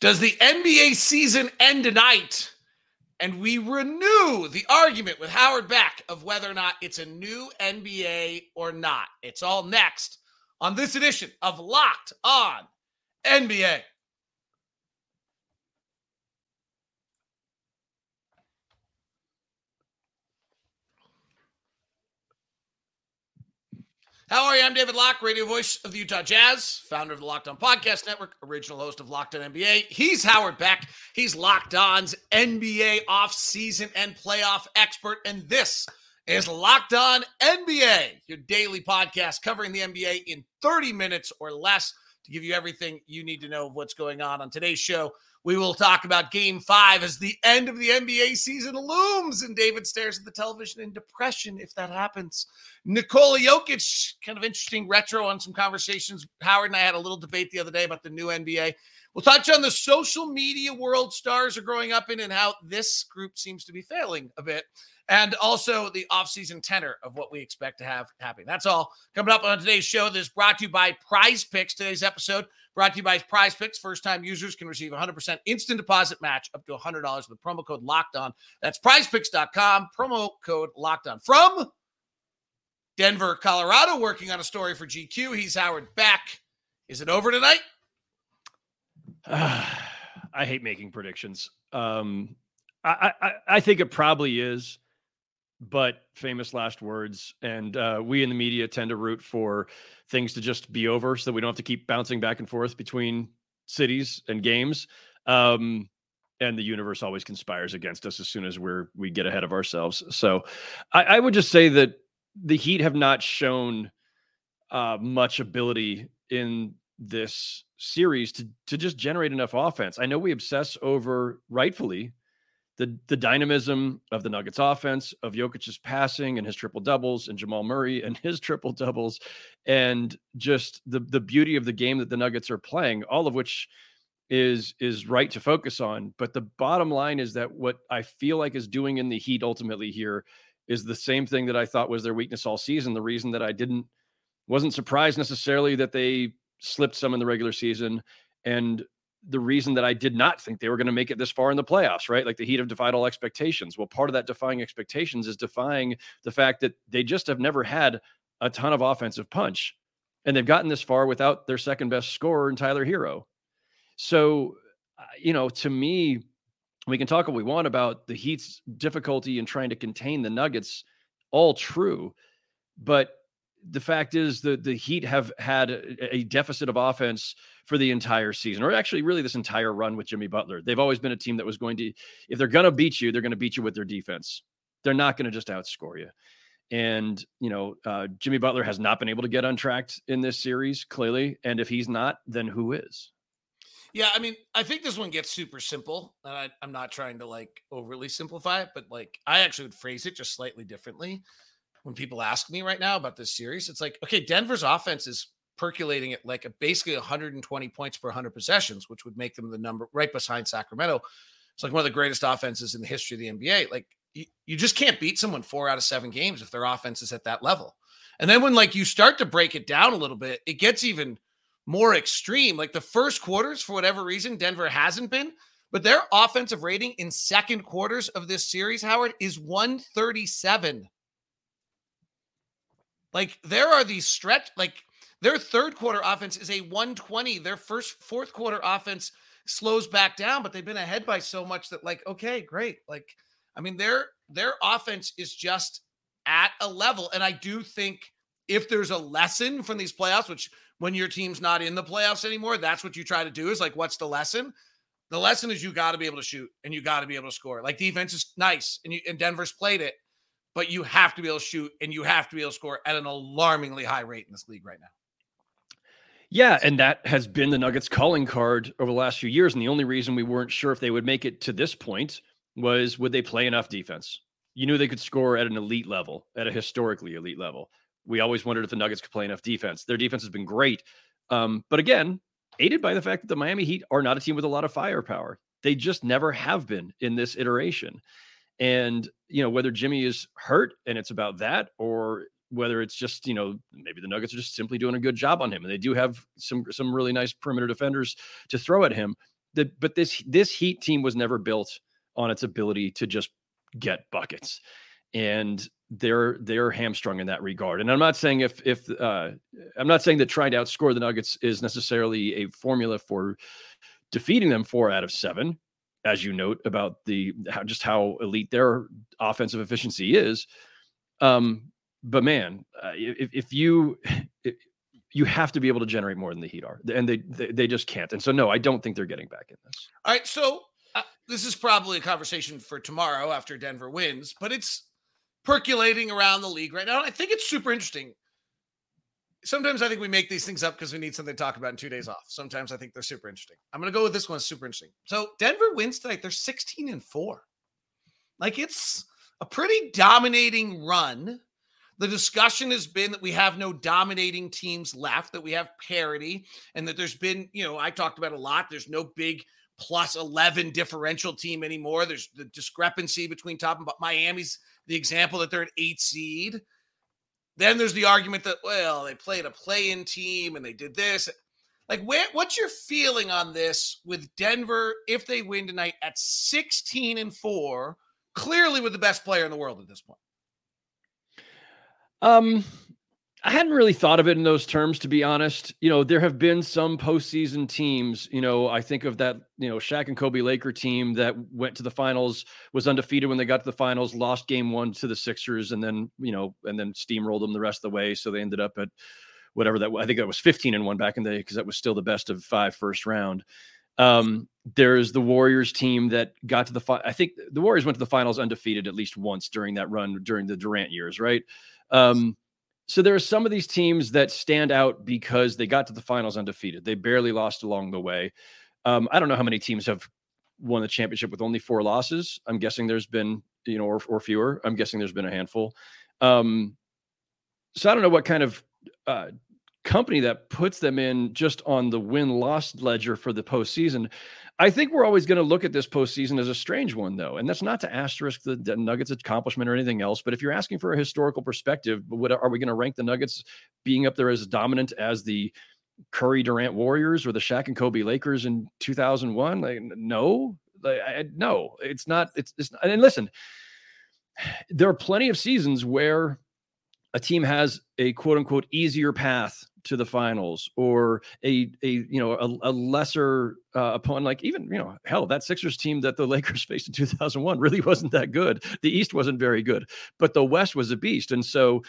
Does the NBA season end tonight? And we renew the argument with Howard Beck of whether or not it's a new NBA or not. It's all next on this edition of Locked On NBA. How are you? I'm David Locke, radio voice of the Utah Jazz, founder of the Locked On Podcast Network, original host of Locked On NBA. He's Howard Beck. He's Locked On's NBA offseason and playoff expert. And this is Locked On NBA, your daily podcast covering the NBA in 30 minutes or less to give you everything you need to know of what's going on. On today's show, we will talk about game five as the end of the NBA season looms, and David stares at the television in depression if that happens. Nikola Jokic, kind of interesting retro on some conversations. Howard and I had a little debate the other day about the new NBA. We'll touch on the social media world stars are growing up in and how this group seems to be failing a bit and also the offseason tenor of what we expect to have happening. That's all coming up on today's show. This brought to you by Prize Picks. Today's episode brought to you by Prize Picks. First time users can receive 100% instant deposit match up to $100 with promo code locked on. That's prizepicks.com, promo code locked on. From Denver, Colorado, working on a story for GQ. He's Howard Beck. Is it over tonight? I hate making predictions. Um, I, I, I think it probably is but famous last words. And uh, we in the media tend to root for things to just be over so that we don't have to keep bouncing back and forth between cities and games. Um, and the universe always conspires against us as soon as we're we get ahead of ourselves. So I, I would just say that the Heat have not shown uh, much ability in this series to to just generate enough offense. I know we obsess over rightfully the the dynamism of the Nuggets offense, of Jokic's passing and his triple doubles, and Jamal Murray and his triple doubles, and just the the beauty of the game that the Nuggets are playing, all of which is is right to focus on. But the bottom line is that what I feel like is doing in the Heat ultimately here is the same thing that I thought was their weakness all season. The reason that I didn't wasn't surprised necessarily that they slipped some in the regular season and the reason that I did not think they were going to make it this far in the playoffs, right? Like the Heat have defied all expectations. Well, part of that defying expectations is defying the fact that they just have never had a ton of offensive punch. And they've gotten this far without their second best scorer in Tyler Herro. So, uh, you know, to me, we can talk what we want about the Heat's difficulty in trying to contain the Nuggets, all true. But the fact is that the Heat have had a, deficit of offense for the entire season, or actually, really, this entire run with Jimmy Butler. They've always been a team that was going to, if they're going to beat you, they're going to beat you with their defense. They're not going to just outscore you. And, you know, uh, Jimmy Butler has not been able to get untracked in this series, clearly. And if he's not, then who is? Yeah, I mean, I think this one gets super simple. And I, I'm not trying to like overly simplify it, but like I actually would phrase it just slightly differently when people ask me right now about this series, it's like, okay, Denver's offense is percolating at like a, basically 120 points per 100 possessions, which would make them the number right behind Sacramento. It's like one of the greatest offenses in the history of the NBA. Like you, you just can't beat someone four out of seven games if their offense is at that level. And then when like you start to break it down a little bit, it gets even more extreme. Like the first quarters, for whatever reason, Denver hasn't been, but their offensive rating in second quarters of this series, Howard, is 137. Like there are these stretch like their third quarter offense is a 120. Their first fourth quarter offense slows back down, but they've been ahead by so much that like okay, great. Like I mean their their offense is just at a level and I do think if there's a lesson from these playoffs which when your team's not in the playoffs anymore, that's what you try to do is like what's the lesson? The lesson is you got to be able to shoot and you got to be able to score. Like defense is nice and you and Denver's played it but you have to be able to shoot and you have to be able to score at an alarmingly high rate in this league right now. Yeah, and that has been the Nuggets calling card over the last few years. And the only reason we weren't sure if they would make it to this point was would they play enough defense? You knew they could score at an elite level, at a historically elite level. We always wondered if the Nuggets could play enough defense. Their defense has been great. Um, but again, aided by the fact that the Miami Heat are not a team with a lot of firepower. They just never have been in this iteration. And, you know, whether Jimmy is hurt and it's about that, or whether it's just, you know, maybe the Nuggets are just simply doing a good job on him. And they do have some some really nice perimeter defenders to throw at him. the, but this this Heat team was never built on its ability to just get buckets, and they're they're hamstrung in that regard. And I'm not saying if if uh, I'm not saying that trying to outscore the Nuggets is necessarily a formula for defeating them four out of seven, as you note about the how just how elite their offensive efficiency is. Um, but man, uh, if, if you if, you have to be able to generate more than the Heat are, and they, they, they just can't. And so, no, I don't think they're getting back in this. All right, so uh, this is probably a conversation for tomorrow after Denver wins, but it's percolating around the league right now. And I think it's super interesting. Sometimes I think we make these things up because we need something to talk about in two days off. Sometimes I think they're super interesting. I'm to go with this one. Super interesting. So Denver wins tonight. They're 16 and four. Like it's a pretty dominating run the discussion has been that we have no dominating teams left, that we have parity, and that there's been, you know, I talked about a lot. There's no big plus 11 differential team anymore. There's the discrepancy between top and Miami's the example that they're an eight seed. Then there's the argument that, well, they played a play in team and they did this. Like, where, what's your feeling on this with Denver if they win tonight at 16 and four, clearly with the best player in the world at this point? Um, I hadn't really thought of it in those terms, to be honest. You know, there have been some postseason teams. You know, I think of that, you know, Shaq and Kobe Laker team that went to the finals, was undefeated when they got to the finals, lost game one to the Sixers, and then, you know, and then steamrolled them the rest of the way. So they ended up at whatever that I think that was 15 and one back in the day because that was still the best of five first round. Um, there's the Warriors team that got to the fi- I think the Warriors went to the finals undefeated at least once during that run during the Durant years, right? Um, so there are some of these teams that stand out because they got to the finals undefeated. They barely lost along the way. Um, I don't know how many teams have won the championship with only four losses. I'm guessing there's been, you know, or, or fewer. I'm guessing there's been a handful. Um, so I don't know what kind of uh, company that puts them in just on the win loss ledger for the postseason. I think we're always going to look at this postseason as a strange one, though, and that's not to asterisk the, the, Nuggets' accomplishment or anything else. But if you're asking for a historical perspective, what are we going to rank the Nuggets being up there as dominant as the Curry Durant Warriors or the Shaq and Kobe Lakers in 2001? Like, no, like, I, no, it's not. It's, it's not, and listen, there are plenty of seasons where a team has a quote unquote easier path to the finals or a a you know a, a lesser uh, opponent like even you know hell that Sixers team that the Lakers faced in 2001 really wasn't that good. The East wasn't very good, but the West was a beast, and so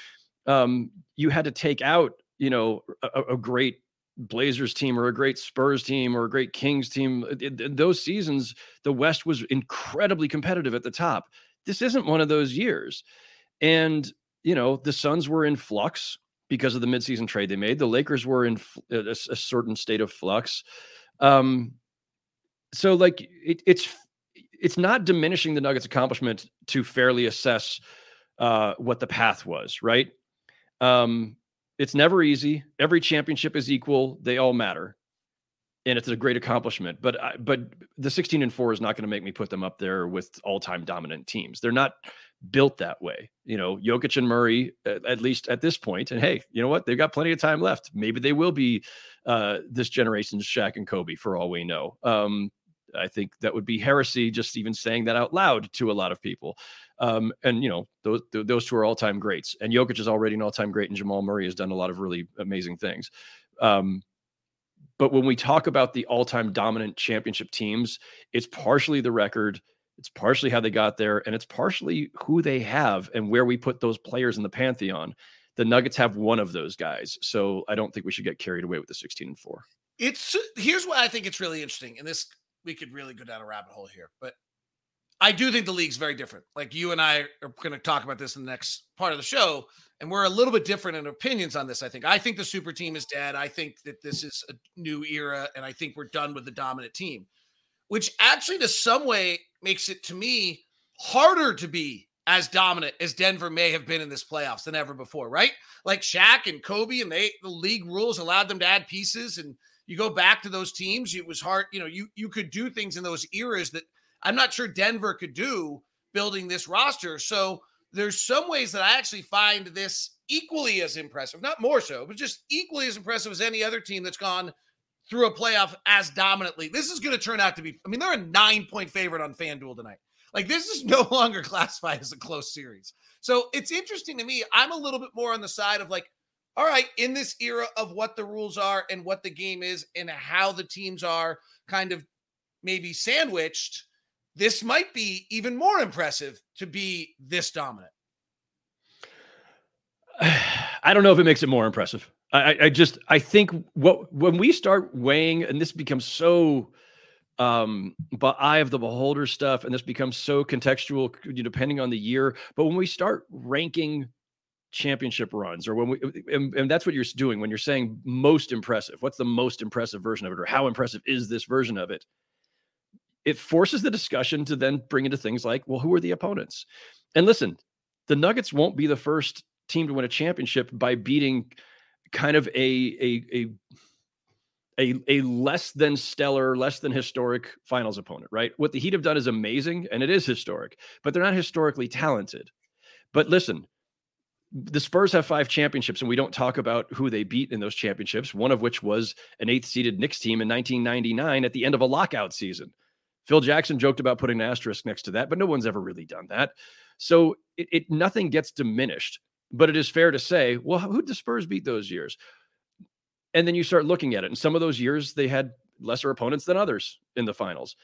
um, you had to take out you know a, a great Blazers team or a great Spurs team or a great Kings team. In those seasons, the West was incredibly competitive at the top. This isn't one of those years, and you know the Suns were in flux because of the midseason trade they made. The Lakers were in a, a certain state of flux. Um, so like it, it's it's not diminishing the Nuggets' accomplishment to fairly assess uh, what the path was, right? Um, it's never easy. Every championship is equal. They all matter, and it's a great accomplishment. But but the 16 and four is not going to make me put them up there with all time dominant teams. They're not built that way. You know, Jokic and Murray, at least at this point, and hey, you know what? They've got plenty of time left. Maybe they will be uh, this generation's Shaq and Kobe for all we know. Um, I think that would be heresy just even saying that out loud to a lot of people. Um, and you know, those those two are all time greats. And Jokic is already an all time great, and Jamal Murray has done a lot of really amazing things. Um, but when we talk about the all time dominant championship teams, it's partially the record it's partially how they got there, and it's partially who they have and where we put those players in the pantheon. The Nuggets have one of those guys, so I don't think we should get carried away with the 16 and four. It's here's why I think it's really interesting, and this we could really go down a rabbit hole here, but I do think the league's very different. Like you and I are going to talk about this in the next part of the show, and we're a little bit different in opinions on this. I think I think the super team is dead. I think that this is a new era, and I think we're done with the dominant team which actually to some way makes it to me harder to be as dominant as Denver may have been in this playoffs than ever before, right? Like Shaq and Kobe, and they the league rules allowed them to add pieces. And you go back to those teams, it was hard, you know, you you could do things in those eras that I'm not sure Denver could do building this roster. So there's some ways that I actually find this equally as impressive, not more so, but just equally as impressive as any other team that's gone through a playoff as dominantly. This is going to turn out to be, I mean, they're a nine point favorite on FanDuel tonight. Like, this is no longer classified as a close series. So it's interesting to me. I'm a little bit more on the side of like, all right, in this era of what the rules are and what the game is and how the teams are kind of maybe sandwiched, this might be even more impressive to be this dominant. I don't know if it makes it more impressive. I, I just I think what when we start weighing and this becomes so um but eye of the beholder stuff and this becomes so contextual depending on the year but when we start ranking championship runs or when we and, and, that's what you're doing when you're saying most impressive what's the most impressive version of it or how impressive is this version of it it forces the discussion to then bring into things like well who are the opponents and listen the nuggets won't be the first team to win a championship by beating kind of a a a a, a less than stellar, less than historic finals opponent, right? What the Heat have done is amazing and it is historic, but they're not historically talented. But listen, the Spurs have five championships, and we don't talk about who they beat in those championships, one of which was an eighth seeded Knicks team in 1999 at the end of a lockout season. Phil Jackson joked about putting an asterisk next to that, but no one's ever really done that. So it, it nothing gets diminished. But it is fair to say, well, who the Spurs beat those years? And then you start looking at it. And some of those years they had lesser opponents than others in the finals.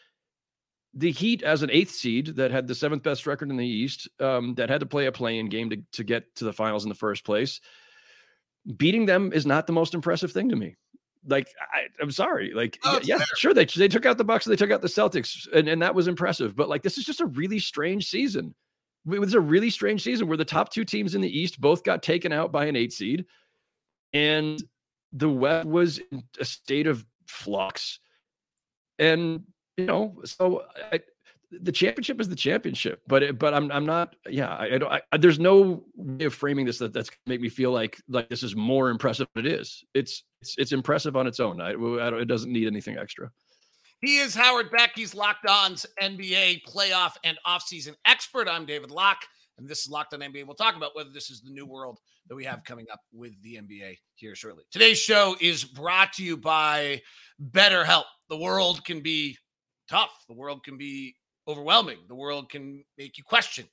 The Heat, as an eighth seed that had the seventh best record in the East, um, that had to play a play-in game to, to get to the finals in the first place, beating them is not the most impressive thing to me. Like I, am sorry, like oh, yeah, sure they they took out the Bucks, they took out the Celtics, and, and that was impressive. But like this is just a really strange season it was a really strange season where the top two teams in the East both got taken out by an eight seed, and the West was in a state of flux. And you know, so I, the championship is the championship, but it, but I'm I'm not. Yeah, I, I don't. I, there's no way of framing this that that's make me feel like like this is more impressive than it is. It's it's it's impressive on its own. I, I it doesn't need anything extra. He is Howard Beck. He's Locked On's NBA playoff and offseason expert. I'm David Locke, and this is Locked On NBA. We'll talk about whether this is the new world that we have coming up with the NBA here shortly. Today's show is brought to you by BetterHelp. The world can be tough, the world can be overwhelming, the world can make you question.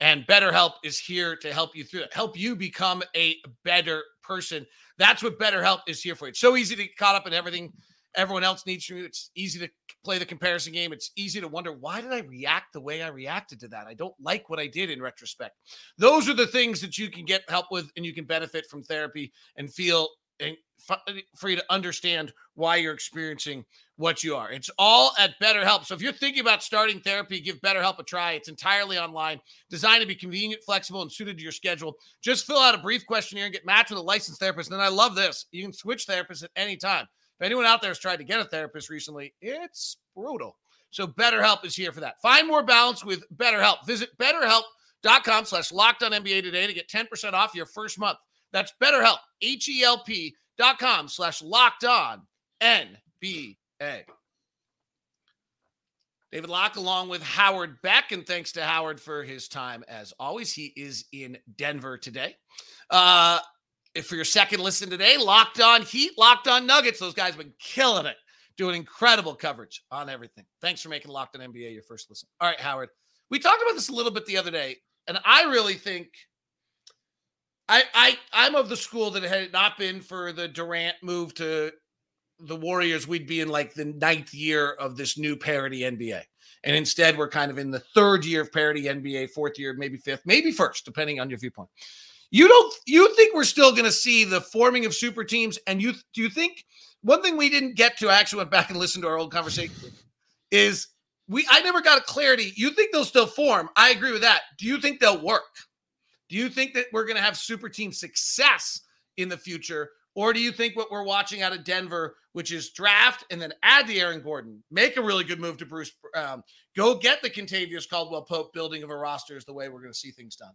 And BetterHelp is here to help you through it, help you become a better person. That's what BetterHelp is here for. It's so easy to get caught up in everything everyone else needs to. It's easy to play the comparison game. It's easy to wonder why did I react the way I reacted to that? I don't like what I did in retrospect. Those are the things that you can get help with and you can benefit from therapy and feel and uh, for you to understand why you're experiencing what you are. It's all at BetterHelp. So if you're thinking about starting therapy, give BetterHelp a try. It's entirely online, designed to be convenient, flexible, and suited to your schedule. Just fill out a brief questionnaire and get matched with a licensed therapist. And I love this. You can switch therapists at any time. If anyone out there has tried to get a therapist recently, it's brutal. So BetterHelp is here for that. Find more balance with BetterHelp. Visit betterhelp.com slash locked on NBA today to get 10% off your first month. That's BetterHelp, H-E-L-P dot com slash locked on NBA. David Locke along with Howard Beck. And thanks to Howard for his time as always. He is in Denver today. Uh, if for your second listen today, Locked On Heat, Locked On Nuggets. Those guys have been killing it, doing incredible coverage on everything. Thanks for making Locked On NBA your first listen. All right, Howard. We talked about this a little bit the other day, and I really think I I I'm of the school that had it not been for the Durant move to the Warriors, we'd be in like the ninth year of this new parity NBA. And instead, we're kind of in the third year of parity NBA, fourth year, maybe fifth, maybe first, depending on your viewpoint. You don't you think we're still going to see the forming of super teams? And you do you think one thing we didn't get to? I actually went back and listened to our old conversation. Is we I never got a clarity. You think they'll still form? I agree with that. Do you think they'll work? Do you think that we're going to have super team success in the future? Or do you think what we're watching out of Denver, which is draft and then add the Aaron Gordon, make a really good move to Bruce, um, go get the Kentavious Caldwell Pope building of a roster is the way we're going to see things done?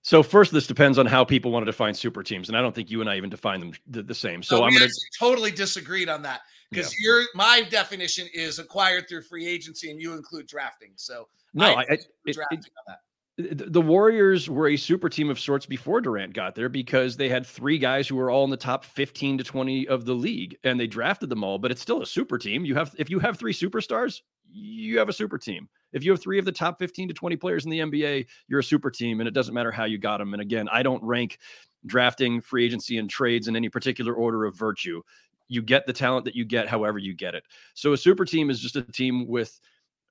So first, this depends on how people want to define super teams, and I don't think you and I even define them the, the same. So I'm going to totally disagreed on that because yeah. your my definition is acquired through free agency, and you include drafting. So no, I, I it, it, the Warriors were a super team of sorts before Durant got there because they had three guys who were all in the top 15 to 20 of the league and they drafted them all, but it's still a super team. You have if you have three superstars, you have a super team. If you have three of the top 15 to 20 players in the NBA, you're a super team and it doesn't matter how you got them. And again, I don't rank drafting, free agency and trades in any particular order of virtue. You get the talent that you get however you get it. So a super team is just a team with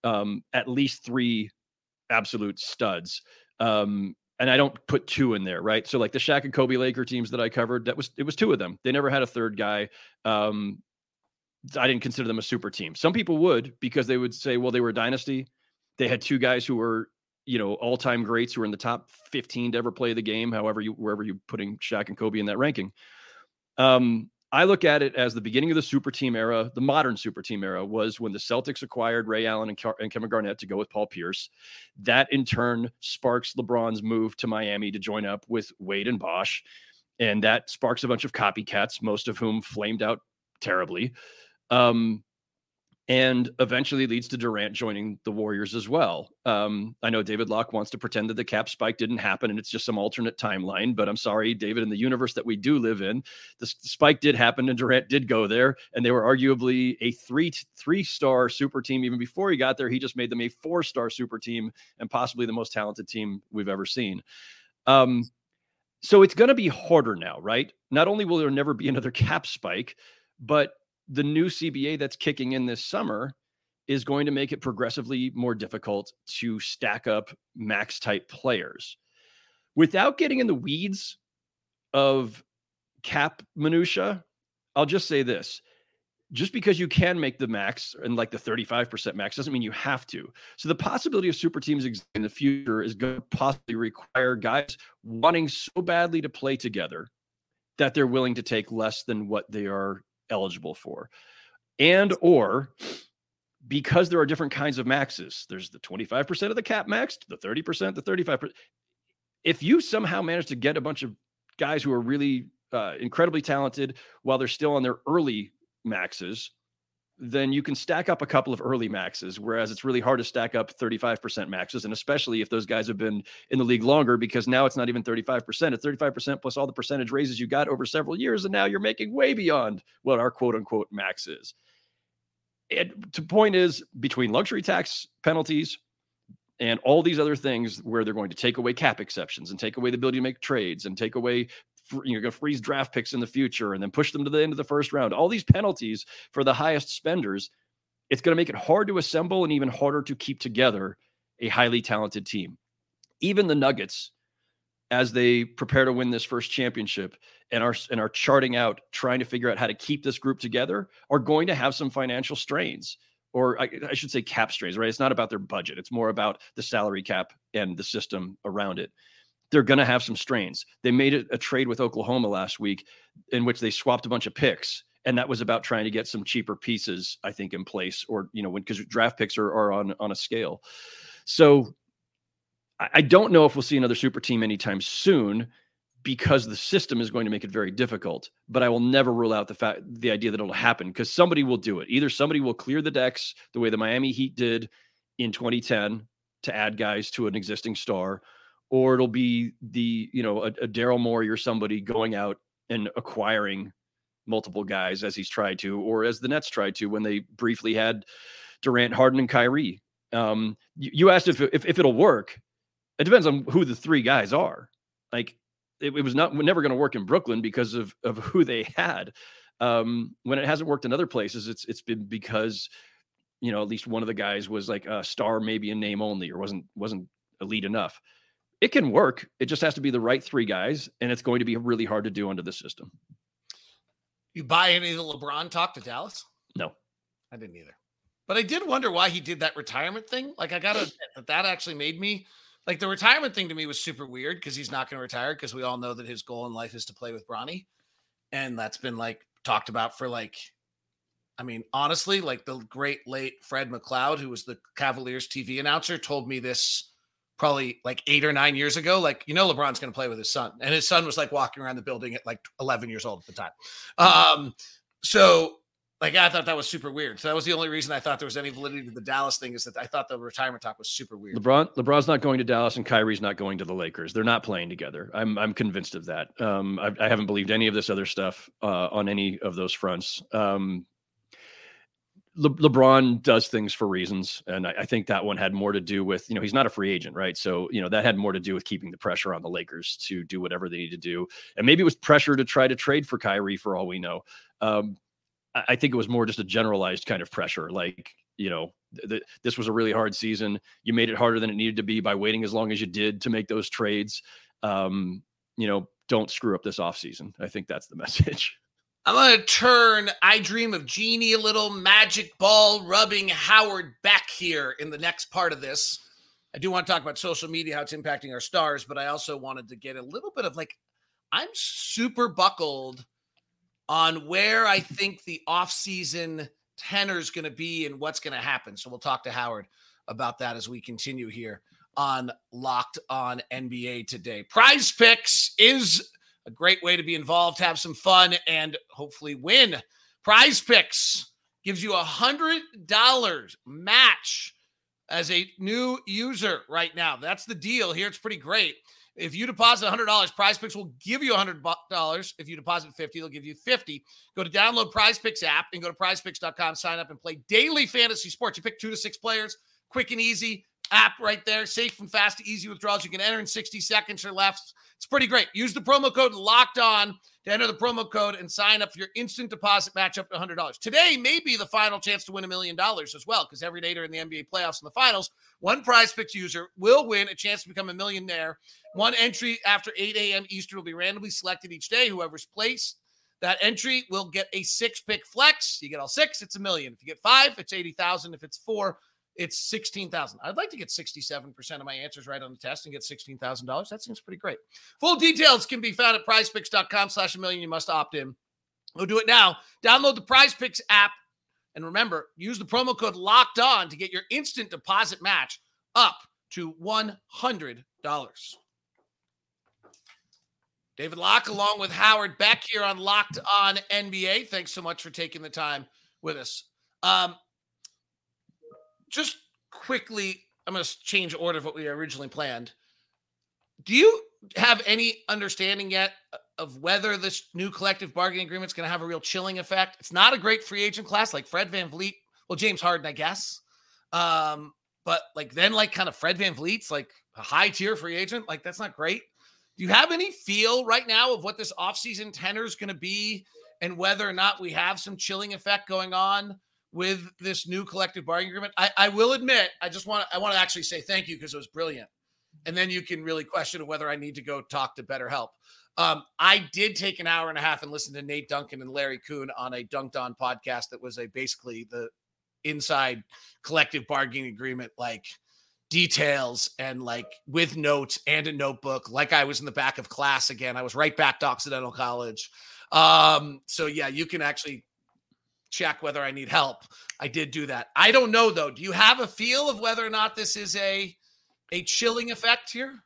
um, at least three absolute studs. Um, and I don't put two in there, right? So like the Shaq and Kobe Laker teams that I covered, that was it was two of them. They never had a third guy. Um, I didn't consider them a super team. Some people would because they would say, well, they were a dynasty. They had two guys who were, you know, all-time greats who were in the top 15 to ever play the game, however you wherever you putting Shaq and Kobe in that ranking. Um, I look at it as the beginning of the super team era. The modern super team era was when the Celtics acquired Ray Allen and, Car- and, Kevin Garnett to go with Paul Pierce. That in turn sparks LeBron's move to Miami to join up with Wade and Bosh. And that sparks a bunch of copycats, most of whom flamed out terribly. Um, and eventually leads to Durant joining the Warriors as well. Um, I know David Locke wants to pretend that the cap spike didn't happen and it's just some alternate timeline, but I'm sorry, David, in the universe that we do live in, the, spike did happen and Durant did go there, and they were arguably a three three star super team even before he got there. He just made them a four star super team and possibly the most talented team we've ever seen. Um, so it's going to be harder now, right? Not only will there never be another cap spike, but the new CBA that's kicking in this summer is going to make it progressively more difficult to stack up max type players. Without getting in the weeds of cap minutia, I'll just say this. Just because you can make the max and like the 35% max doesn't mean you have to. So the possibility of super teams in the future is going to possibly require guys wanting so badly to play together that they're willing to take less than what they are eligible for. And or because there are different kinds of maxes, there's the 25% of the cap max, the 30%, the 35%. If you somehow manage to get a bunch of guys who are really uh, incredibly talented while they're still on their early maxes, then you can stack up a couple of early maxes, whereas it's really hard to stack up 35% maxes. And especially if those guys have been in the league longer, because now it's not even 35%, it's 35% plus all the percentage raises you got over several years. And now you're making way beyond what our quote unquote max is. And the point is between luxury tax penalties and all these other things where they're going to take away cap exceptions and take away the ability to make trades and take away you're going to freeze draft picks in the future and then push them to the end of the first round. All these penalties for the highest spenders, it's going to make it hard to assemble and even harder to keep together a highly talented team. Even the Nuggets, as they prepare to win this first championship and are and are charting out trying to figure out how to keep this group together, are going to have some financial strains. Or I, I should say cap strains, right? It's not about their budget. It's more about the salary cap and the system around it they're going to have some strains. They made a, a trade with Oklahoma last week in which they swapped a bunch of picks and that was about trying to get some cheaper pieces i think in place or you know because draft picks are, are on on a scale so I, I don't know if we'll see another super team anytime soon because the system is going to make it very difficult but i will never rule out the fact the idea that it'll happen because somebody will do it either somebody will clear the decks the way the miami heat did in 2010 to add guys to an existing star or it'll be the you know a, a Daryl Morey or somebody going out and acquiring multiple guys as he's tried to, or as the Nets tried to when they briefly had Durant, Harden, and Kyrie. Um, you, you, asked if, if if it'll work. It depends on who the three guys are. Like it, it was not never going to work in Brooklyn because of of who they had. Um, when it hasn't worked in other places, it's it's been because you know at least one of the guys was like a star, maybe in name only, or wasn't wasn't elite enough it can work. It just has to be the right three guys, and it's going to be really hard to do under the system. You buy any of the LeBron talk to Dallas? No, I didn't either. But I did wonder why he did that retirement thing. Like I gotta that that actually made me like the retirement thing to me was super weird because he's not going to retire because we all know that his goal in life is to play with Bronny, and that's been like talked about for like I mean, honestly, like the great late Fred McLeod, who was the Cavaliers TV announcer, told me this probably like eight or nine years ago, like, you know, LeBron's going to play with his son. And his son was like walking around the building at like 11 years old at the time. Um, so Like I thought that was super weird. So that was the only reason I thought there was any validity to the Dallas thing is that I thought the retirement talk was super weird. LeBron LeBron's not going to Dallas and Kyrie's not going to the Lakers. They're not playing together. I'm I'm convinced of that. Um, I, I haven't believed any of this other stuff uh, on any of those fronts. Um, Le- LeBron does things for reasons, and I, I, think that one had more to do with you know he's not a free agent, right? So you know that had more to do with keeping the pressure on the Lakers to do whatever they need to do, and maybe it was pressure to try to trade for Kyrie for all we know. Um, I, I think it was more just a generalized kind of pressure, like you know th- th- this was a really hard season. You made it harder than it needed to be by waiting as long as you did to make those trades. Um, you know, don't screw up this offseason. I think that's the message. I'm going to turn I Dream of Jeannie a little magic ball rubbing Howard back here in the next part of this. I do want to talk about social media, how it's impacting our stars, but I also wanted to get a little bit of like, I'm super buckled on where I think the offseason tenor is going to be and what's going to happen. So we'll talk to Howard about that as we continue here on Locked on NBA today. Prize Picks is a great way to be involved, have some fun, and hopefully win. Prize Picks gives you a hundred dollars match as a new user right now. That's the deal here. It's pretty great. If you deposit $100, Prize Picks will give you $100. If you deposit 50, they'll give you 50. Go to download Prize Picks app and go to prizepicks.com, sign up and play daily fantasy sports. You pick 2 to 6 players, quick and easy app right there, safe and fast, easy withdrawals. You can enter in 60 seconds or less. It's pretty great. Use the promo code locked on to enter the promo code and sign up for your instant deposit match up to $100. Today may be the final chance to win a million dollars as well, because every day during the NBA playoffs and the finals, one prize picks user will win a chance to become a millionaire. One entry after 8 a.m. Eastern will be randomly selected each day. Whoever's placed that entry will get a six pick flex. You get all six, it's a million. If you get five, it's 80,000. If it's four, it's 16,000. I'd like to get 67% of my answers right on the test and get $16,000. That seems pretty great. Full details can be found at prizepicks.com slash a million. You must opt in. Go do it now. Download the Prize Picks app. And remember, use the promo code locked on to get your instant deposit match up to $100. David Locke, along with Howard Beck here on Locked On NBA. Thanks so much for taking the time with us. Um, just quickly, I'm going to change order of what we originally planned. Do you have any understanding yet of whether this new collective bargaining agreement is going to have a real chilling effect? It's not a great free agent class like Fred Van VanVleet. Well, James Harden, I guess. Um, but like then, like kind of Fred Van VanVleet's like a high tier free agent. Like that's not great. Do you have any feel right now of what this offseason tenor is going to be and whether or not we have some chilling effect going on with this new collective bargaining agreement. I, I will admit, I just want I want to actually say thank you because it was brilliant. And then you can really question whether I need to go talk to BetterHelp. Um, I did take an hour and a half and listen to Nate Duncan and Larry Coon on a Dunked On podcast that was a basically the inside collective bargaining agreement, like details and like with notes and a notebook, like I was in the back of class again. I was right back to Occidental College. Um, so yeah, you can actually check whether I need help. I did do that. I don't know though. Do you have a feel of whether or not this is a a chilling effect here?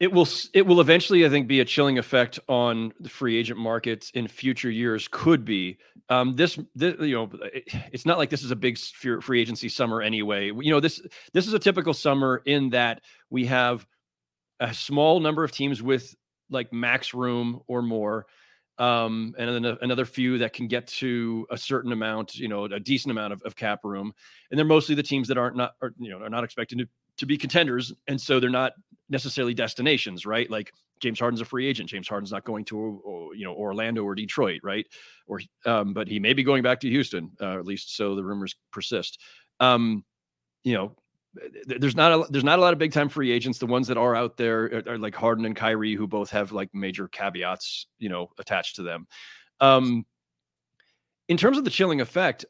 It will it will eventually, I think, be a chilling effect on the free agent market in future years. Could be um, this, this, you know, it, it's not like this is a big free agency summer anyway. You know, this this is a typical summer in that we have a small number of teams with like max room or more um, and then another few that can get to a certain amount, you know, a decent amount of, of cap room. And they're mostly the teams that aren't not, or, you know, are not expected to, to be contenders. And so they're not necessarily destinations, right? Like James Harden's a free agent. James Harden's not going to, you know, Orlando or Detroit, right? Or, um, but he may be going back to Houston, uh, at least so the rumors persist. Um, you know, there's not a there's not a lot of big time free agents. The ones that are out there are, are, like Harden and Kyrie, who both have like major caveats, you know, attached to them. Um, in terms of the chilling effect,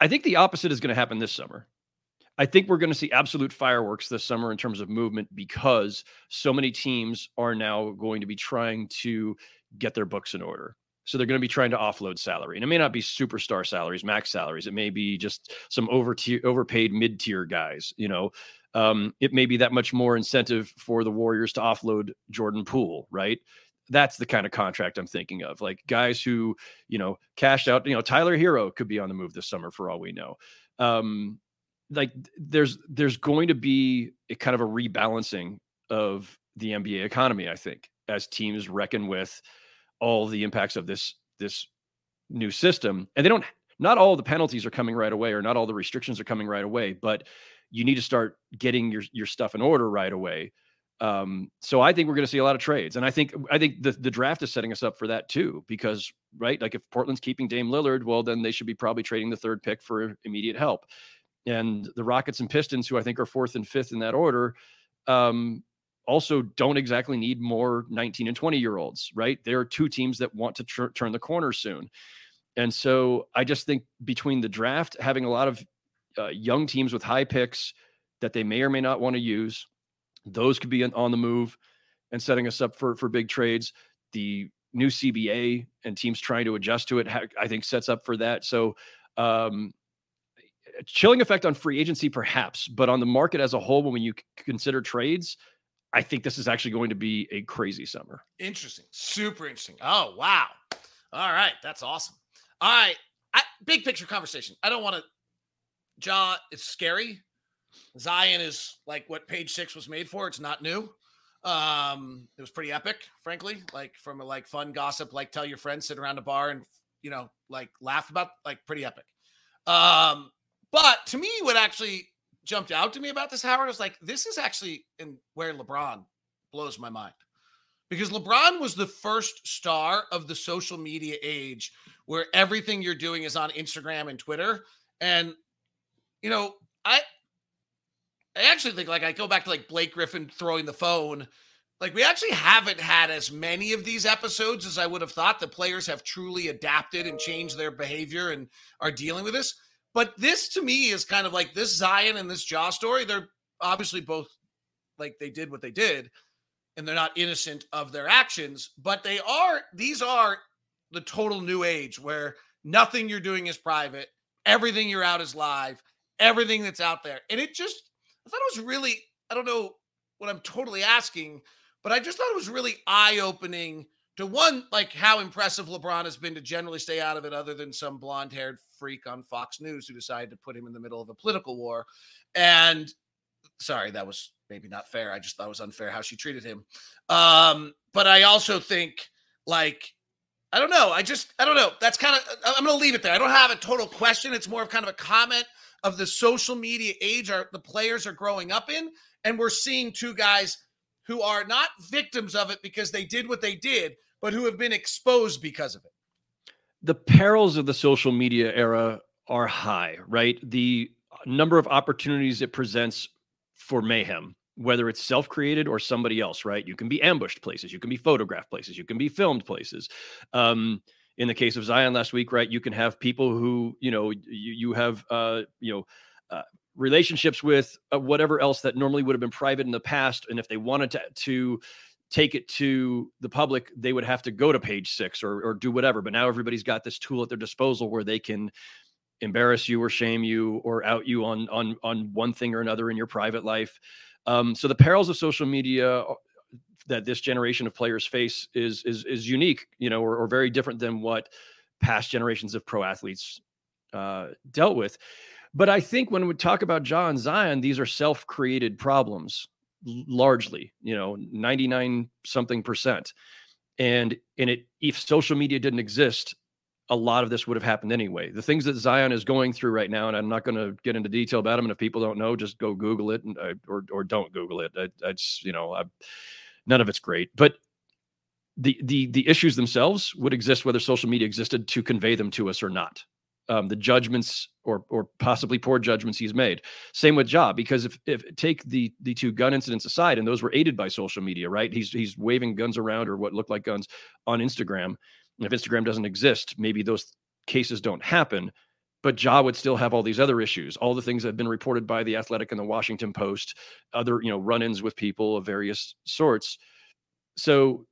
I think the opposite is going to happen this summer. I think we're going to see absolute fireworks this summer in terms of movement because so many teams are now going to be trying to get their books in order. So they're going to be trying to offload salary. And it may not be superstar salaries, max salaries. It may be just some over overpaid mid tier guys. You know, um, it may be that much more incentive for the Warriors to offload Jordan Poole, right? that's the kind of contract I'm thinking of. Like guys who, you know, cashed out, you know, Tyler Herro could be on the move this summer for all we know. Um, like there's there's going to be a kind of a rebalancing of the NBA economy, I think, as teams reckon with all the impacts of this this new system. And they don't not all the penalties are coming right away or not all the restrictions are coming right away, but you need to start getting your your stuff in order right away um, so I think we're going to see a lot of trades, and I think I think the the draft is setting us up for that too. Because right, like if Portland's keeping Dame Lillard, well, then they should be probably trading the third pick for immediate help. And the Rockets and Pistons, who I think are fourth and fifth in that order, um, also don't exactly need more 19 and 20 year olds. Right, there are two teams that want to tr- turn the corner soon, and so I just think between the draft having a lot of uh, young teams with high picks that they may or may not want to use those could be on the move and setting us up for for big trades. The new CBA and teams trying to adjust to it, I think, sets up for that. So, um, chilling effect on free agency, perhaps, but on the market as a whole, when you consider trades, I think this is actually going to be a crazy summer. Interesting, super interesting. Oh wow! All right, that's awesome. All right, I, big picture conversation. I don't want to. Ja, it's scary Zion is like what page six was made for. It's not new. Um, it was pretty epic, frankly. Like from a like fun gossip, like tell your friends, sit around a bar and you know, like laugh about like pretty epic. Um, but to me, what actually jumped out to me about this, Howard, was like, this is actually in where LeBron blows my mind. Because LeBron was the first star of the social media age where everything you're doing is on Instagram and Twitter. And, you know, I I actually think like I go back to like Blake Griffin throwing the phone. Like we actually haven't had as many of these episodes as I would have thought. The players have truly adapted and changed their behavior and are dealing with this. But this to me is kind of like this Zion and this Ja story. They're obviously both like they did what they did, and they're not innocent of their actions, but they are, these are the total new age where nothing you're doing is private, everything you're out is live, everything that's out there. And it just I thought it was really, I don't know what I'm totally asking, but I just thought it was really eye opening to one, like how impressive LeBron has been to generally stay out of it, other than some blonde haired freak on Fox News who decided to put him in the middle of a political war. And sorry, that was maybe not fair. I just thought it was unfair how she treated him. Um, but I also think, like, I don't know. I just, I don't know. That's kind of, I'm going to leave it there. I don't have a total question. It's more of kind of a comment of the social media age are the players are growing up in and we're seeing two guys who are not victims of it because they did what they did but who have been exposed because of it the perils of the social media era are high right the number of opportunities it presents for mayhem whether it's self-created or somebody else right you can be ambushed places you can be photographed places you can be filmed places um, in the case of Zion last week, right? You can have people who, you know, you, you have, uh, you know, uh, relationships with uh, whatever else that normally would have been private in the past. And if they wanted to, to take it to the public, they would have to go to page six or, or do whatever. But now everybody's got this tool at their disposal where they can embarrass you or shame you or out you on, on, on one thing or another in your private life. Um, so the perils of social media that this generation of players face is is is unique, you know, or, or very different than what past generations of pro athletes uh, dealt with. But I think when we talk about John Zion, these are self-created problems largely, you know, 99 something percent. And in it, if social media didn't exist, a lot of this would have happened anyway. The things that Zion is going through right now, and I'm not going to get into detail about them. And if people don't know, just go Google it, and, uh, or or don't Google it. I you know, I, none of it's great, but the the the issues themselves would exist whether social media existed to convey them to us or not. Um, the judgments or or possibly poor judgments he's made. Same with Ja, because if if take the the two gun incidents aside, and those were aided by social media, right? He's he's waving guns around or what looked like guns on Instagram. And if Instagram doesn't exist, maybe those cases don't happen. But Ja would still have all these other issues, all the things that have been reported by the Athletic and the Washington Post, other you know run-ins with people of various sorts. So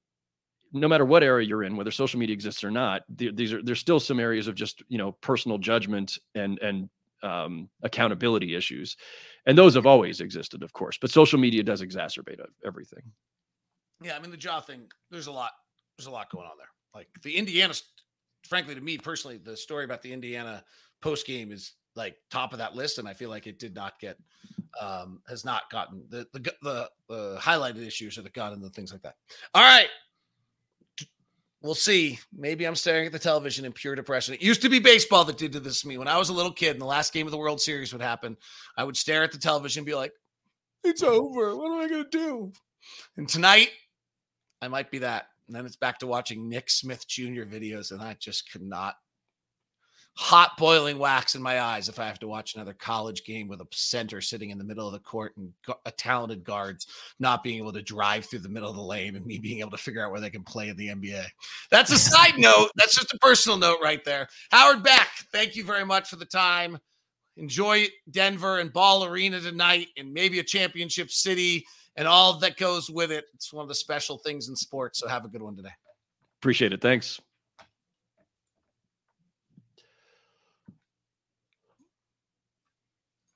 no matter what era you're in, whether social media exists or not, these are there's still some areas of just you know personal judgment and and um, accountability issues, and those have always existed, of course. But social media does exacerbate everything. Yeah, I mean the Ja thing. There's a lot there's a lot going on there. Like the Indiana, frankly, to me personally, the story about the Indiana post game is like top of that list, and I feel like it did not get, um, has not gotten the the the, the highlighted issues or the gun and the things like that. All right, we'll see. Maybe I'm staring at the television in pure depression. It used to be baseball that did this to me when I was a little kid. And the last game of the World Series would happen. I would stare at the television and be like, "It's over. What am I going to do?" And tonight, I might be that. And then it's back to watching Nick Smith Jr. videos, and I just could not. Hot boiling wax in my eyes if I have to watch another college game with a center sitting in the middle of the court and a talented guards not being able to drive through the middle of the lane and me being able to figure out where they can play in the NBA. That's a side note. That's just a personal note right there. Howard Beck, thank you very much for the time. Enjoy Denver and Ball Arena tonight and maybe a championship city and all that goes with it. It's one of the special things in sports. So have a good one today. Appreciate it. Thanks.